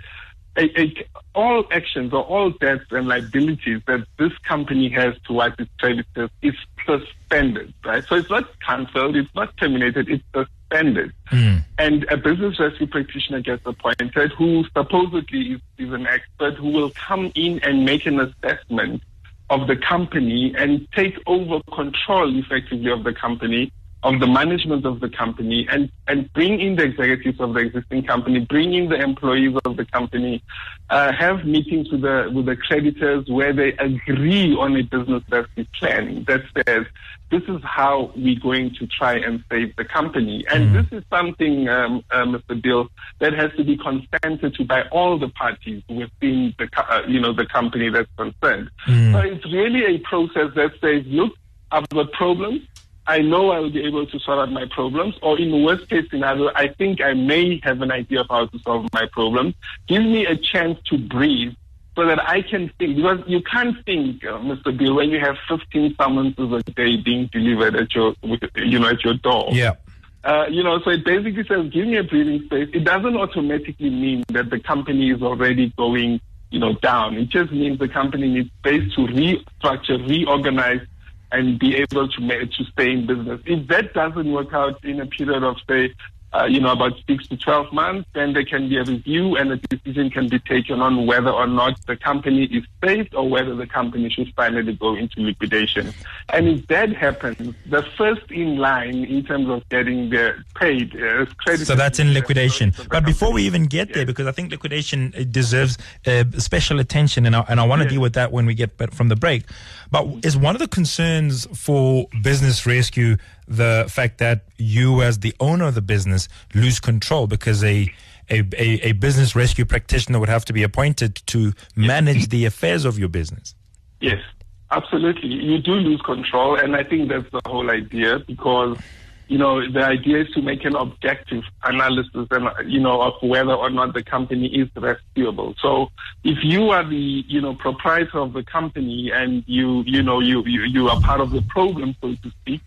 a, a, all actions or all debts and liabilities that this company has towards its creditors is suspended, right? So it's not cancelled, it's not terminated, it's suspended. Hmm. And a business rescue practitioner gets appointed who supposedly is, is an expert who will come in and make an assessment of the company and take over control effectively of the company, of the management of the company, and, and bring in the executives of the existing company, bring in the employees of the company, uh, have meetings with the with the creditors where they agree on a business rescue plan that says this is how we're going to try and save the company. And this is something, um, uh, Mr. Bill, that has to be consented to by all the parties within the, uh, you know, the company that's concerned. So it's really a process that says, look, I've got problems. I know I will be able to sort out my problems, or in the worst case scenario, I think I may have an idea of how to solve my problems. Give me a chance to breathe so that I can think. Because you can't think, uh, Mr. Bill, when you have 15 summonses a day being delivered at your, you know, at your door. Yeah. Uh, you know, so it basically says, give me a breathing space. It doesn't automatically mean that the company is already going, you know, down. It just means the company needs space to restructure, reorganize, and be able to to stay in business. If that doesn't work out in a period of say uh, you know, about six to 12 months, then there can be a review and a decision can be taken on whether or not the company is saved or whether the company should finally go into liquidation. And if that happens, the first in line in terms of getting their paid is credit. So that's in liquidation. The But before we even get there, because I think liquidation uh, deserves uh, special attention, and I, and I want to Yes. deal with that when we get back from the break. But is one of the concerns for business rescue the fact that you, as the owner of the business, lose control because a a, a, a business rescue practitioner would have to be appointed to manage the affairs of your business. Yes, absolutely. You do lose control, and I think that's the whole idea because, you know, the idea is to make an objective analysis and, you know, of whether or not the company is rescuable. So if you are the, you know, proprietor of the company and you, you know, you, you, you are part of the program, so to speak,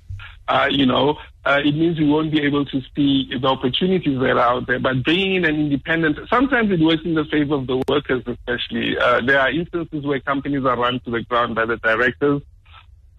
uh, you know, uh, it means you won't be able to see the opportunities that are out there. But in an independent, sometimes it works in the favor of the workers, especially. Uh, there are instances where companies are run to the ground by the directors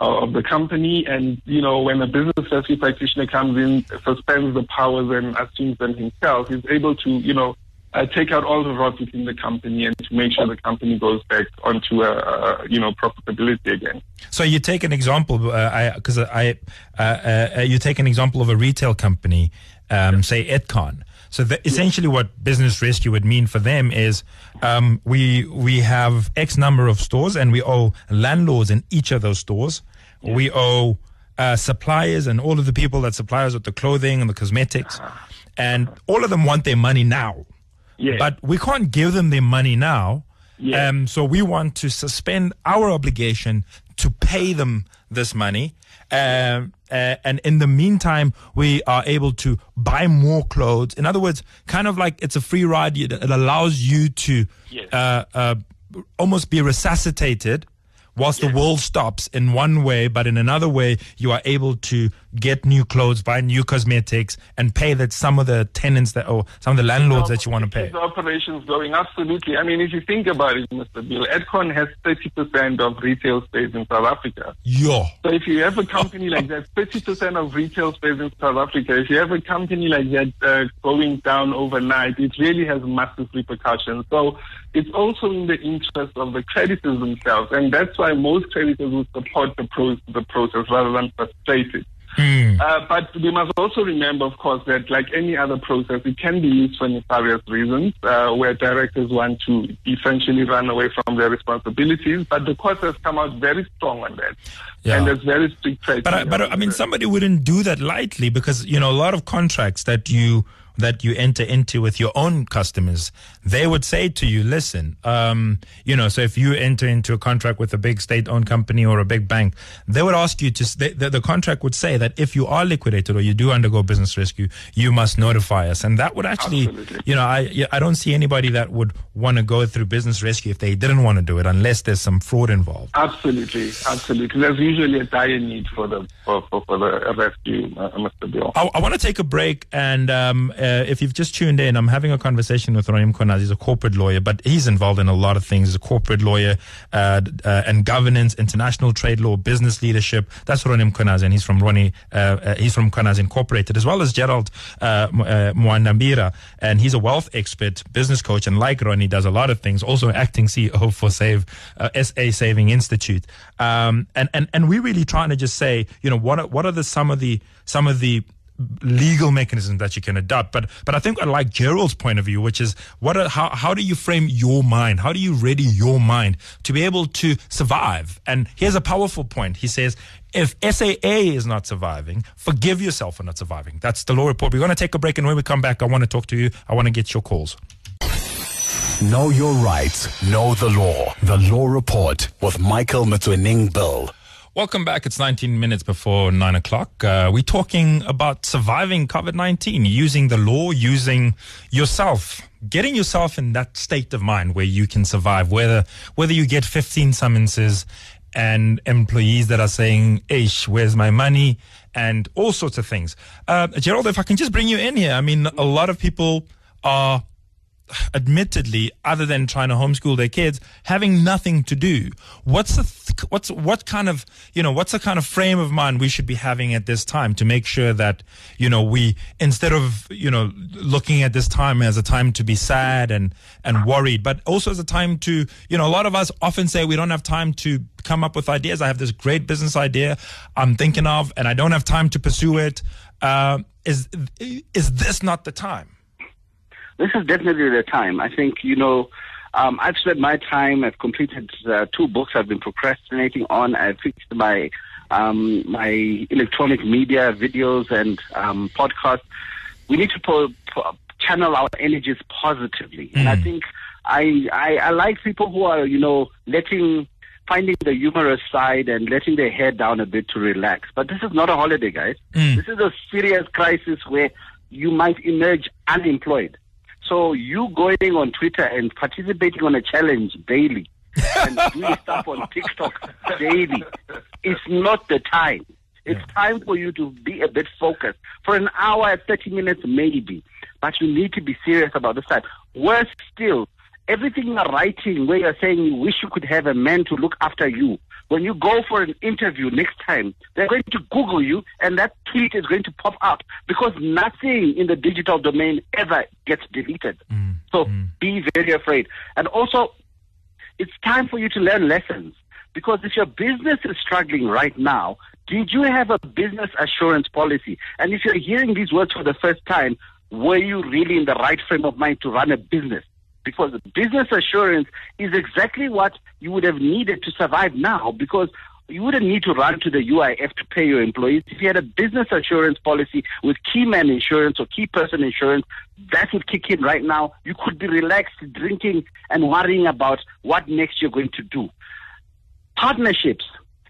of the company, and you know, when a business rescue practitioner comes in, suspends the powers and assumes them himself, he's able to, you know, uh, take out all the rot within the company and to make sure the company goes back onto a, a you know profitability again. So you take an example, uh, I because I, uh, uh, you take an example of a retail company, um, say Edcon. So the, essentially, what business rescue would mean for them is um, we we have X number of stores, and we owe landlords in each of those stores. We owe uh, suppliers and all of the people that supply us with the clothing and the cosmetics, and all of them want their money now. Yeah. But we can't give them their money now. Yeah. Um, so we want to suspend our obligation to pay them this money. Um, uh, and in the meantime, we are able to buy more clothes. In other words, kind of like it's a free ride. It it allows you to Yes. uh, uh, almost be resuscitated whilst the world stops in one way, but in another way, you are able to get new clothes, buy new cosmetics, and pay that some of the tenants that or some of the landlords that you want to pay. The operations going, absolutely. I mean, if you think about it, Mr. Bill, Edcon has 30% of retail space in South Africa. Yo. So if you have a company like that, 30% of retail space in South Africa, if you have a company like that uh, going down overnight, it really has massive repercussions. So it's also in the interest of the creditors themselves, and that's why most creditors will support the, pro- the process rather than frustrate it. Uh, but we must also remember, of course, that like any other process, it can be used for nefarious reasons, uh, where directors want to essentially run away from their responsibilities. But the court has come out very strong on that, Yeah. and there's very strict criteria. But I, but I mean, somebody wouldn't do that lightly because you know a lot of contracts that you that you enter into with your own customers, they would say to you, "Listen, um, you know, so if you enter into a contract with a big state-owned company or a big bank, they would ask you to. the, the contract would say that if you are liquidated or you do undergo business rescue, you must notify us, and that would actually, Absolutely. you know, I I don't see anybody that would want to go through business rescue if they didn't want to do it unless there's some fraud involved. Absolutely, absolutely. There's usually a dire need for the for, for, for the rescue, uh, Mr. Bill. I, I want to take a break, and um, uh, if you've just tuned in, I'm having a conversation with Ronny Mkhwanazi. He's a corporate lawyer, but he's involved in a lot of things. He's a corporate lawyer uh, uh, and governance, international trade law, business leadership. That's Ronny Mkhwanazi, and he's from Ronny. Uh, uh, he's from Mkhwanazi Incorporated, as well as Gerald uh, M- Mwandiambira, and he's a wealth expert, business coach, and like Ronny, does a lot of things. Also, acting CEO for Save SA Saving Institute, um, and and and we're really trying to just say, you know, what are, what are the some of the some of the legal mechanisms that you can adopt. But but I think I like Gerald's point of view, which is what are, how how do you frame your mind? How do you ready your mind to be able to survive? And here's a powerful point. He says. If SAA is not surviving, forgive yourself for not surviving. That's the law report. We're going to take a break, and when we come back, I want to talk to you. I want to get your calls. Know your rights, know the law. The Law Report with Michael Motsoeneng Bill. Welcome back. It's 19 minutes before 9 o'clock. Uh, we're talking about surviving COVID 19, using the law, using yourself, getting yourself in that state of mind where you can survive, whether, whether you get 15 summonses and employees that are saying, Ish, where's my money? And all sorts of things. Uh, Gerald, if I can just bring you in here, I mean, a lot of people are admittedly, other than trying to homeschool their kids, having nothing to do. What's the th- what's what kind of you know what's the kind of frame of mind we should be having at this time to make sure that you know we instead of you know looking at this time as a time to be sad and and worried, but also as a time to you know a lot of us often say we don't have time to come up with ideas. I have this great business idea I'm thinking of, and I don't have time to pursue it. Uh, is is this not the time? This is definitely the time. I think you know. Um, I've spent my time. I've completed uh, two books. I've been procrastinating on. I've fixed my um, my electronic media, videos, and um, podcasts. We need to po- po- channel our energies positively, mm. and I think I, I I like people who are you know letting finding the humorous side and letting their head down a bit to relax. But this is not a holiday, guys. Mm. This is a serious crisis where you might emerge unemployed. So you going on Twitter and participating on a challenge daily and doing stuff on TikTok daily, it's not the time. It's yeah. time for you to be a bit focused. For an hour, 30 minutes, maybe. But you need to be serious about this time. Worse still, everything you're writing where you're saying you wish you could have a man to look after you. When you go for an interview next time, they're going to Google you and that tweet is going to pop up because nothing in the digital domain ever gets deleted. Mm. So mm. be very afraid. And also, it's time for you to learn lessons because if your business is struggling right now, did you have a business assurance policy? And if you're hearing these words for the first time, were you really in the right frame of mind to run a business? Because business assurance is exactly what you would have needed to survive now because you wouldn't need to run to the UIF to pay your employees. If you had a business assurance policy with key man insurance or key person insurance, that would kick in right now. You could be relaxed, drinking and worrying about what next you're going to do. Partnerships,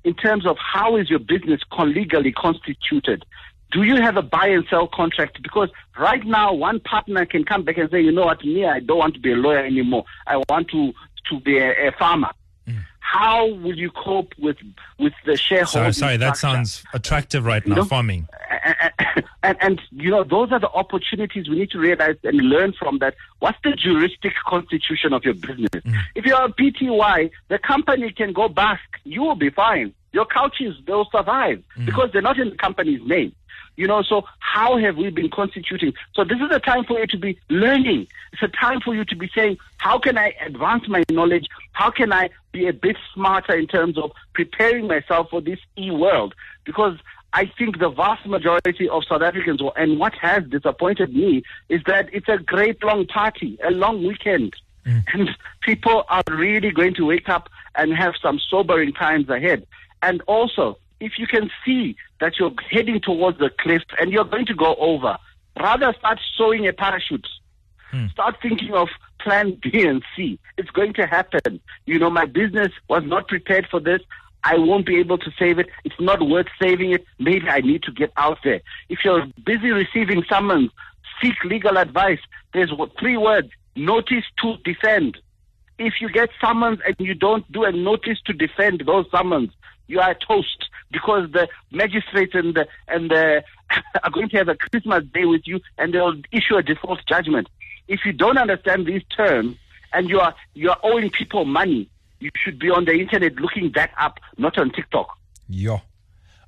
in terms of how is your business legally constituted, do you have a buy and sell contract? Because right now, one partner can come back and say, you know what, me, I don't want to be a lawyer anymore. I want to, to be a, a farmer. Mm. How will you cope with with the shareholders? Sorry, sorry, that sounds attractive right now, you know? farming. And, and, and, you know, those are the opportunities we need to realize and learn from that. What's the juristic constitution of your business? Mm. If you're a PTY, the company can go bust. You will be fine. Your couches, they'll survive mm. because they're not in the company's name. You know, so how have we been constituting? So this is a time for you to be learning. It's a time for you to be saying, how can I advance my knowledge? How can I be a bit smarter in terms of preparing myself for this e-world? Because I think the vast majority of South Africans, and what has disappointed me, is that it's a great long party, a long weekend. Mm. And people are really going to wake up and have some sobering times ahead. And also, if you can see that you're heading towards the cliff and you're going to go over, rather start sewing a parachute. Hmm. Start thinking of plan B and C. It's going to happen. You know, my business was not prepared for this. I won't be able to save it. It's not worth saving it. Maybe I need to get out there. If you're busy receiving summons, seek legal advice. There's three words. Notice to defend. If you get summons and you don't do a notice to defend those summons, you are toast because the magistrates and the, and the are going to have a Christmas day with you and they'll issue a default judgment. If you don't understand these terms and you are you are owing people money, you should be on the internet looking that up, not on TikTok. Yo.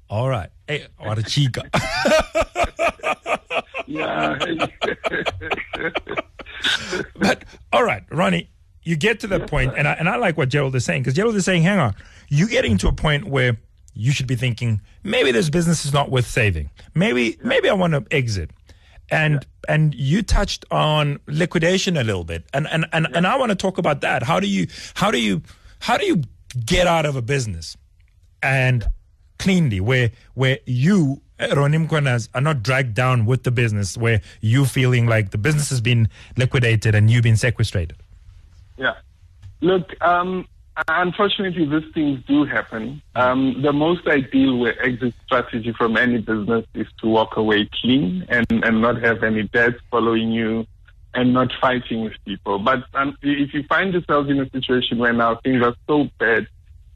All right. Hey, what a chica. yeah. but all right, Ronny, you get to that point, and I, and I like what Gerald is saying because Gerald is saying, hang on, you getting to a point where you should be thinking maybe this business is not worth saving. Maybe maybe I want to exit. And yeah. and you touched on liquidation a little bit, and and and, yeah. and I want to talk about that. How do you how do you how do you get out of a business and cleanly where where you Ronny Mkhwanazi are not dragged down with the business, where you feeling like the business has been liquidated and you've been sequestrated? Yeah. Look, um, unfortunately, these things do happen. Um, the most ideal exit strategy from any business is to walk away clean and, and not have any debts following you and not fighting with people. But um, if you find yourself in a situation where now things are so bad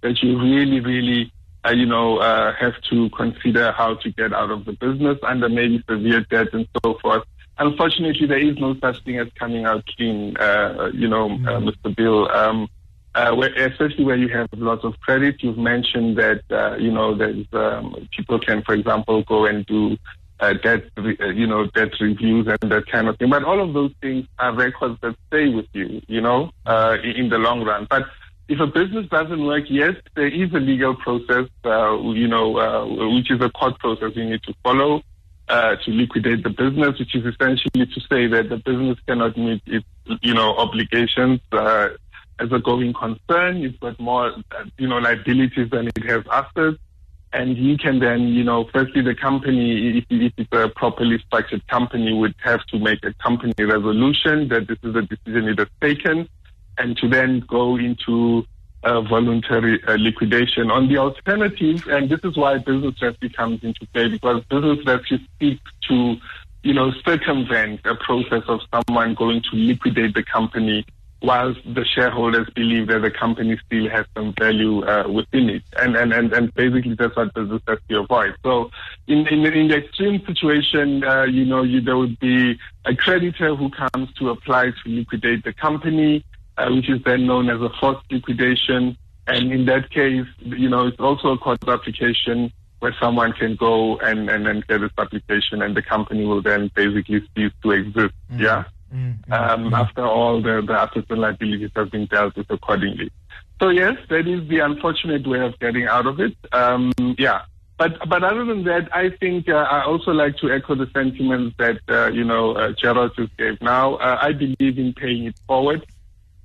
that you really, really, uh, you know, uh, have to consider how to get out of the business under maybe severe debt and so forth, unfortunately, there is no such thing as coming out clean, uh, you know, mm-hmm. uh, Mr. Bill. Um, uh, where, especially where you have lots of credit. You've mentioned that, uh, you know, there's, um, people can, for example, go and do uh, debt, re- uh, you know, debt reviews and that kind of thing. But all of those things are records that stay with you, you know, uh, in the long run. But if a business doesn't work, yes, there is a legal process, uh, you know, which is a court process you need to follow uh, to liquidate the business, which is essentially to say that the business cannot meet its, you know, obligations as a going concern. It's got more, uh, you know, liabilities than it has assets. And you can then, you know, firstly, the company, if, if it's a properly structured company, would have to make a company resolution that this is a decision it has taken and to then go into voluntary uh, liquidation. On the alternative, and this is why business rescue comes into play, because business rescue seeks to, you know, circumvent a process of someone going to liquidate the company whilst the shareholders believe that the company still has some value uh, within it. And, and, and, and basically that's what business rescue avoids. So in, in, in the extreme situation, uh, you know, you, there would be a creditor who comes to apply to liquidate the company uh, which is then known as a forced liquidation. And in that case, you know, it's also a court application where someone can go and, and then get this application and the company will then basically cease to exist. Mm-hmm. Yeah. Mm-hmm. Um, after all the, the and liabilities have been dealt with accordingly. So yes, that is the unfortunate way of getting out of it. Um, yeah. But but other than that, I think uh, I also like to echo the sentiments that uh, you know uh, Gerald just gave. Now, uh, I believe in paying it forward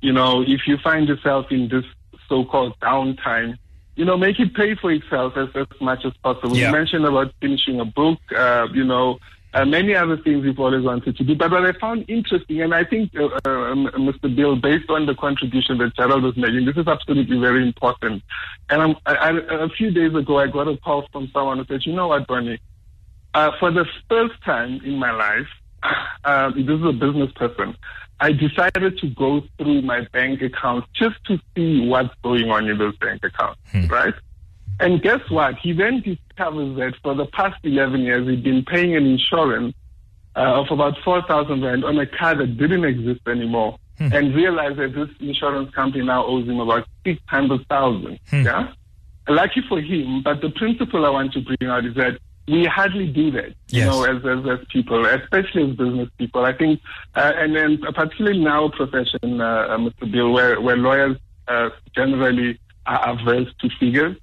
you know, if you find yourself in this so-called downtime, you know, make it pay for itself as, as much as possible. Yeah. You mentioned about finishing a book, uh, you know, uh, many other things we've always wanted to do. But what I found interesting, and I think, uh, uh, Mr. Bill, based on the contribution that Gerald was making, this is absolutely very important. And I'm, I, I, a few days ago, I got a call from someone who said, you know what, Bonnie, uh, for the first time in my life, uh, this is a business person. I decided to go through my bank account just to see what's going on in those bank accounts, hmm. right? And guess what? He then discovers that for the past 11 years, he'd been paying an insurance uh, of about 4,000 rand on a car that didn't exist anymore hmm. and realized that this insurance company now owes him about 600,000. Hmm. Yeah? Lucky for him, but the principle I want to bring out is that we hardly do that, you yes. know, as, as, as people, especially as business people. I think, uh, and then particularly in our profession, uh, uh Mr. Bill, where, where lawyers uh, generally are averse to figures.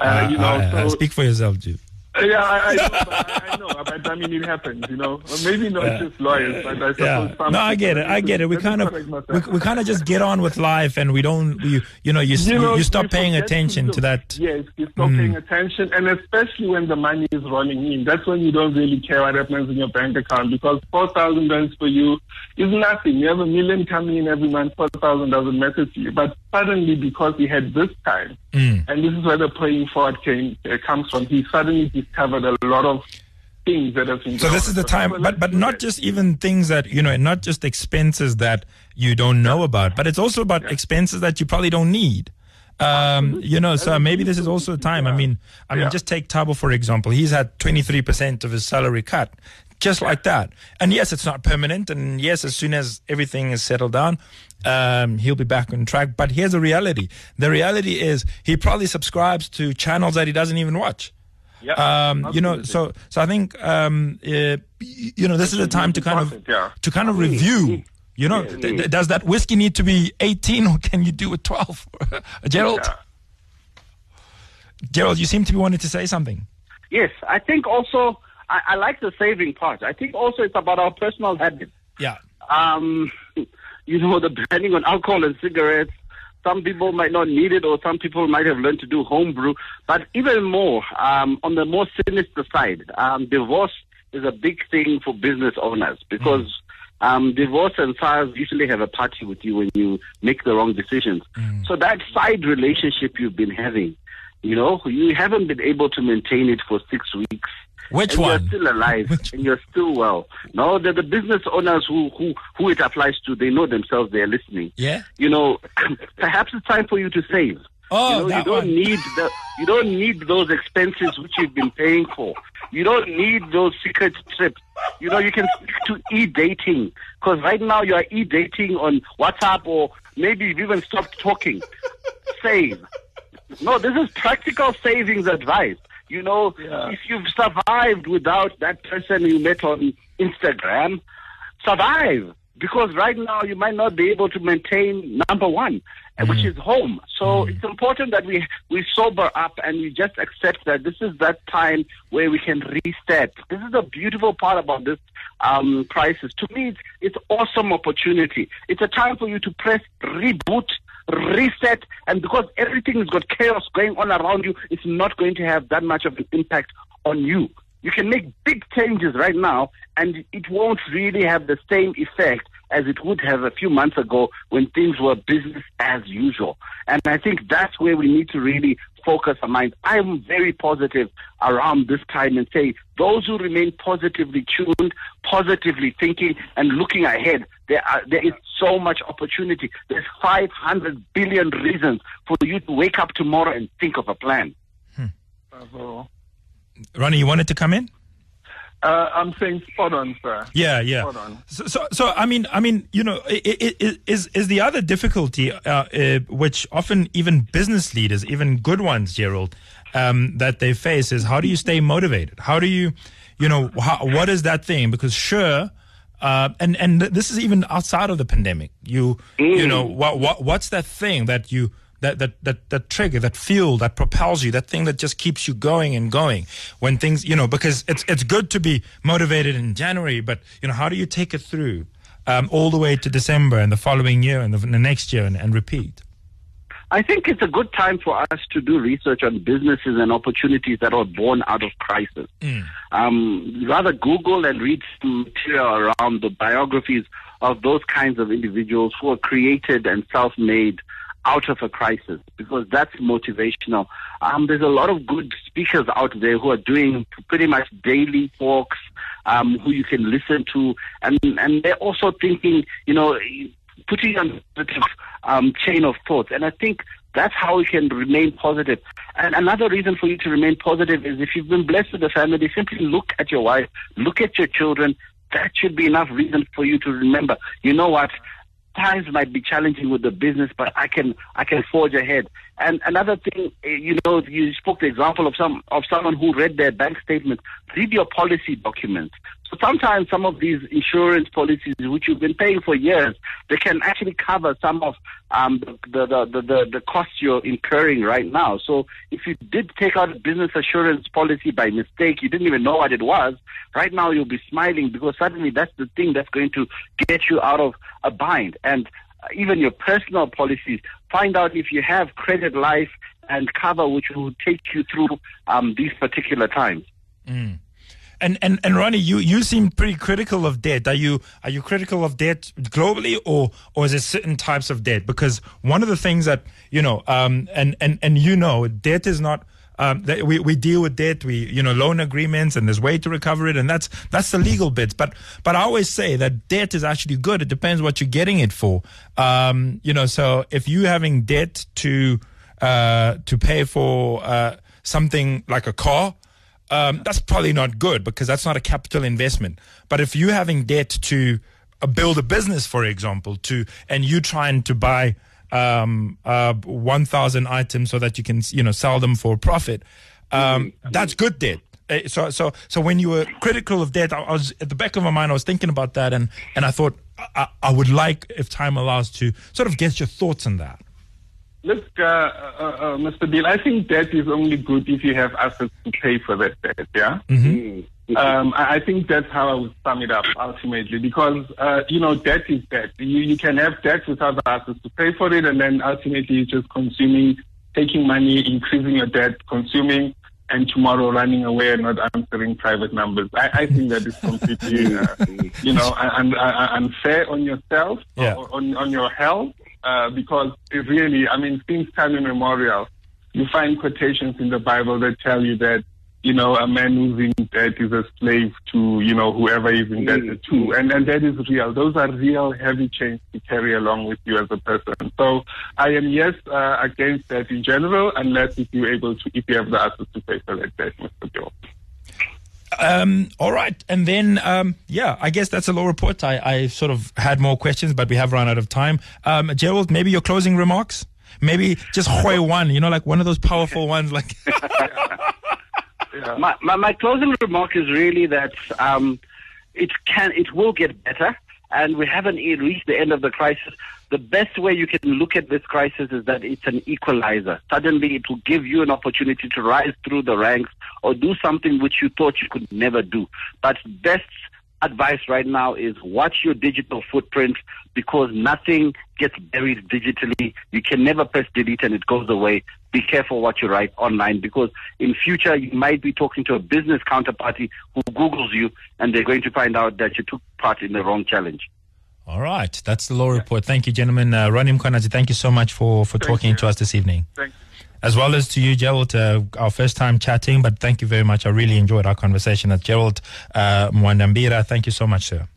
Uh, you know, so, speak for yourself, Jim. Yeah, I, I I, know, but I mean, it happens, you know. Maybe not yeah. just lawyers, but I suppose yeah. some. No, I get it. I get it. We kind of, we, we kind of just get on with life, and we don't, you, you know, you, you, know, you stop paying attention to, to, that. Yes, you stop mm. paying attention, and especially when the money is rolling in, that's when you don't really care what happens in your bank account because four thousand rands for you is nothing. You have a million coming in every month, four thousand doesn't matter to you. But suddenly, because he had this time, mm. and this is where the paying forward came uh, comes from, he suddenly discovered a lot of things that have been. So this is the time, but but not just even things that you know, and not just expenses that you don't know about, but it's also about yeah. expenses that you probably don't need. Um, you know, so maybe this is also a time. I mean, I mean, just take Tabo for example. He's had twenty three percent of his salary cut, just like that. And yes, it's not permanent. And yes, as soon as everything is settled down, um, he'll be back on track. But here's the reality: the reality is he probably subscribes to channels that he doesn't even watch. Yeah, um, you know, so so I think um, uh, you know this is a time to kind of yeah. to kind of review. You know, th- th- does that whiskey need to be 18 or can you do it 12? Gerald, yeah. Gerald, you seem to be wanting to say something. Yes, I think also I, I like the saving part. I think also it's about our personal habits. Yeah. Um, you know, the banning on alcohol and cigarettes some people might not need it, or some people might have learned to do homebrew. But even more, um, on the more sinister side, um, divorce is a big thing for business owners because mm. um, divorce and SARS usually have a party with you when you make the wrong decisions. Mm. So that side relationship you've been having, you know, you haven't been able to maintain it for six weeks. Which and one? You're still alive Which... and you're still well. No, the, the business owners who, who, who it applies to, they know themselves, they're listening. Yeah. You know, perhaps it's time for you to save. Oh, you know, you don't one. need the you don't need those expenses which you've been paying for. You don't need those secret trips. You know, you can stick to e-dating because right now you are e-dating on WhatsApp or maybe you've even stopped talking. Save. No, this is practical savings advice. You know, if you've survived without that person you met on Instagram, survive. Because right now you might not be able to maintain number one, uh, which is home. So it's important that we we sober up and we just accept that this is that time where we can reset. This is the beautiful part about this um, crisis. To me, it's, it's awesome opportunity. It's a time for you to press reboot reset and because everything's got chaos going on around you it's not going to have that much of an impact on you you can make big changes right now and it won't really have the same effect as it would have a few months ago when things were business as usual. And i think that's where we need to really focus our minds. I'm very positive around this time and say those who remain positively tuned positively thinking and looking ahead there are there is so much opportunity. There's 500 billion reasons for you to wake up tomorrow and think of a plan. Hmm. Bravo. Ronny, you wanted to come in? Uh, I'm saying spot on, sir. Yeah, yeah. Hold on. So, so, so I mean, I mean, you know, i i i is is the other difficulty, uh, uh, which often even business leaders, even good ones, Gerald, um, that they face is how do you stay motivated? How do you, you know, how, what is that thing? Because sure. Uh, and and this is even outside of the pandemic. You you know what what what's that thing that you that that that that trigger that fuel that propels you that thing that just keeps you going and going when things you know because it's it's good to be motivated in January, but you know how do you take it through um, all the way to December and the following year and the, the next year and, and repeat. I think it's a good time for us to do research on businesses and opportunities that are born out of crisis. Um, rather Google and read some material around the biographies of those kinds of individuals who are created and self-made out of a crisis because that's motivational. Um, there's a lot of good speakers out there who are doing pretty much daily talks um, who you can listen to, and and they're also thinking, you know, putting on um, chain of thoughts. And I think that's how we can remain positive. And another reason for you to remain positive is if you've been blessed with a family, simply look at your wife, look at your children. That should be enough reason for you to remember. You know what? Times might be challenging with the business, but I can I can forge ahead. And another thing, eh, you know, you spoke the example of some of someone who read their bank statement. Read your policy documents. So sometimes some of these insurance policies, which you've been paying for years, they can actually cover some of um, the, the, the, the, the costs you're incurring right now. So if you did take out a business assurance policy by mistake, you didn't even know what it was, right now you'll be smiling because suddenly that's the thing that's going to get you out of a bind. And even your personal policies, find out if you have credit life and cover which will take you through um, these particular times. And and and Ronny, you you seem pretty critical of debt. Are you are you critical of debt globally, or or is it certain types of debt? Because one of the things that you know, um, and and and you know, debt is not. Um, we, we deal with debt, we you know loan agreements, and there's way to recover it, and that's that's the legal bits. But but I always say that debt is actually good. It depends what you're getting it for. Um, you know, so if you're having debt to uh, to pay for uh, something like a car, um, that's probably not good because that's not a capital investment. But if you're having debt to uh, build a business, for example, to and you trying to buy um, uh, 1,000 items so that you can you know sell them for a profit, um, that's good debt. Uh, So so so when you were critical of debt, I I was at the back of my mind. I was thinking about that, and and I thought I, I would like, if time allows, to sort of get your thoughts on that. Look, uh, uh, uh, Mr. Deal, I think debt is only good if you have assets to pay for that debt, yeah? Um, I think that's how I would sum it up ultimately because, uh, you know, debt is debt. You, you can have debt without the assets to pay for it and then ultimately you're just consuming, taking money, increasing your debt, consuming, and tomorrow running away and not answering private numbers. I, I think that is completely, uh, you know, un, un, unfair on yourself, Yeah. on, on your health, uh, because it really, I mean, since time immemorial, you find quotations in the Bible that tell you that you know, a man who's in debt is a slave to, you know, whoever is indebted to. And, and that is real. Those are real heavy chains to carry along with you as a person. So I am, yes, uh, against that in general, unless if you're able to, if you have the assets to pay for that debt, Mr. Bill. Um, all right. And then, um, yeah, I guess that's a law report. I, I sort of had more questions, but we have run out of time. Um, Gerald, maybe your closing remarks? Maybe just Hoi one, you know, like one of those powerful ones, like. my, my, my closing remark is really that um, it can it will get better, and we haven't reached the end of the crisis. The best way you can look at this crisis is that it's an equalizer. Suddenly, it will give you an opportunity to rise through the ranks or do something which you thought you could never do. But best advice right now is watch your digital footprint because nothing gets buried digitally. You can never press delete and it goes away. Be careful what you write online because in future you might be talking to a business counterparty who Googles you and they're going to find out that you took part in the wrong challenge. All right. That's the law report. Thank you, gentlemen. Uh, Ronny Mkhwanazi, thank you so much for, for talking you. to us this evening. Thank you. As well as to you, Gerald, uh, our first time chatting, but thank you very much. I really enjoyed our conversation. That's Gerald uh, Mwandiambira. Thank you so much, sir.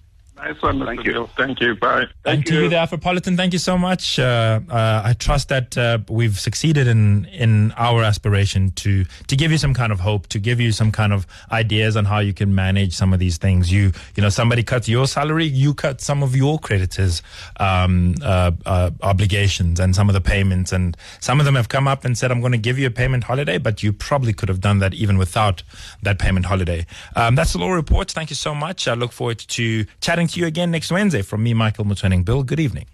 Nice one, Thank you. Bill. Thank you. Bye. and to you, the Afropolitan, thank you so much. Uh, uh, I trust that uh, we've succeeded in in our aspiration to to give you some kind of hope, to give you some kind of ideas on how you can manage some of these things. You you know, somebody cuts your salary, you cut some of your creditors' um, uh, uh, obligations and some of the payments, and some of them have come up and said, "I'm going to give you a payment holiday," but you probably could have done that even without that payment holiday. Um, that's the law report. Thank you so much. I look forward to chatting to you again next Wednesday. From me, Michael Motsoeneng. Bill, good evening.